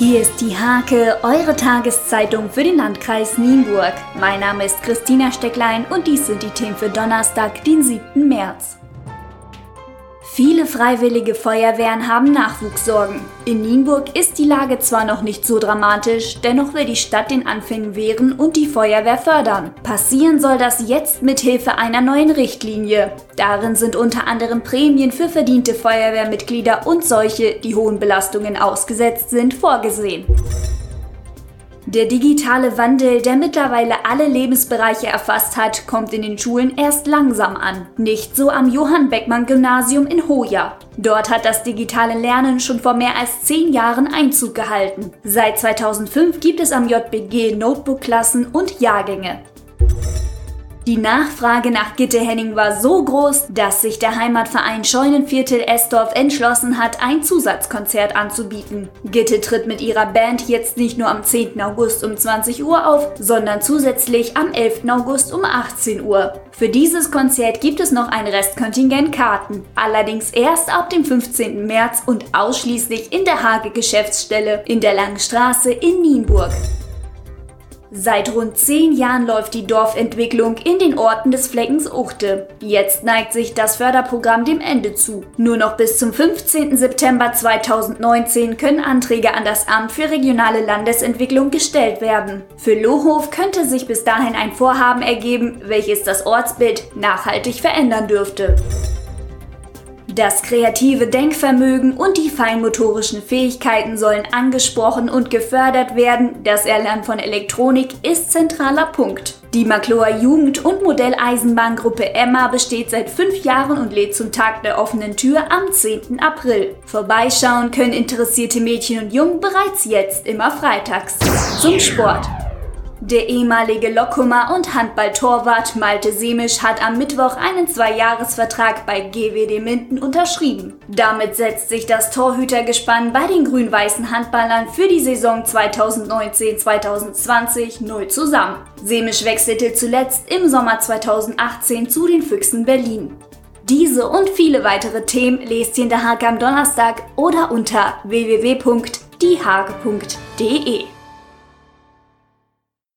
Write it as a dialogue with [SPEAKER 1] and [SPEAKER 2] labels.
[SPEAKER 1] Hier ist die Hake, eure Tageszeitung für den Landkreis Nienburg. Mein Name ist Christina Stecklein und dies sind die Themen für Donnerstag, den 7. März. Viele freiwillige Feuerwehren haben Nachwuchssorgen. In Nienburg ist die Lage zwar noch nicht so dramatisch, dennoch will die Stadt den Anfängen wehren und die Feuerwehr fördern. Passieren soll das jetzt mit Hilfe einer neuen Richtlinie. Darin sind unter anderem Prämien für verdiente Feuerwehrmitglieder und solche, die hohen Belastungen ausgesetzt sind, vorgesehen. Der digitale Wandel, der mittlerweile alle Lebensbereiche erfasst hat, kommt in den Schulen erst langsam an. Nicht so am Johann Beckmann Gymnasium in Hoja. Dort hat das digitale Lernen schon vor mehr als zehn Jahren Einzug gehalten. Seit 2005 gibt es am JBG Notebook-Klassen und Jahrgänge. Die Nachfrage nach Gitte Henning war so groß, dass sich der Heimatverein Scheunenviertel Esdorf entschlossen hat, ein Zusatzkonzert anzubieten. Gitte tritt mit ihrer Band jetzt nicht nur am 10. August um 20 Uhr auf, sondern zusätzlich am 11. August um 18 Uhr. Für dieses Konzert gibt es noch ein Restkontingent Karten, allerdings erst ab dem 15. März und ausschließlich in der Hage Geschäftsstelle in der Langen Straße in Nienburg. Seit rund zehn Jahren läuft die Dorfentwicklung in den Orten des Fleckens Uchte. Jetzt neigt sich das Förderprogramm dem Ende zu. Nur noch bis zum 15. September 2019 können Anträge an das Amt für regionale Landesentwicklung gestellt werden. Für Lohhof könnte sich bis dahin ein Vorhaben ergeben, welches das Ortsbild nachhaltig verändern dürfte. Das kreative Denkvermögen und die feinmotorischen Fähigkeiten sollen angesprochen und gefördert werden. Das Erlernen von Elektronik ist zentraler Punkt. Die Makloer Jugend- und Modelleisenbahngruppe Emma besteht seit fünf Jahren und lädt zum Tag der offenen Tür am 10. April. Vorbeischauen können interessierte Mädchen und Jungen bereits jetzt immer freitags. Zum Sport. Der ehemalige Lokkummer und Handballtorwart Malte Semisch hat am Mittwoch einen Zweijahresvertrag bei GWD Minden unterschrieben. Damit setzt sich das Torhütergespann bei den grün-weißen Handballern für die Saison 2019-2020 neu zusammen. Semisch wechselte zuletzt im Sommer 2018 zu den Füchsen Berlin. Diese und viele weitere Themen lest ihr in der Hake am Donnerstag oder unter www.diehake.de.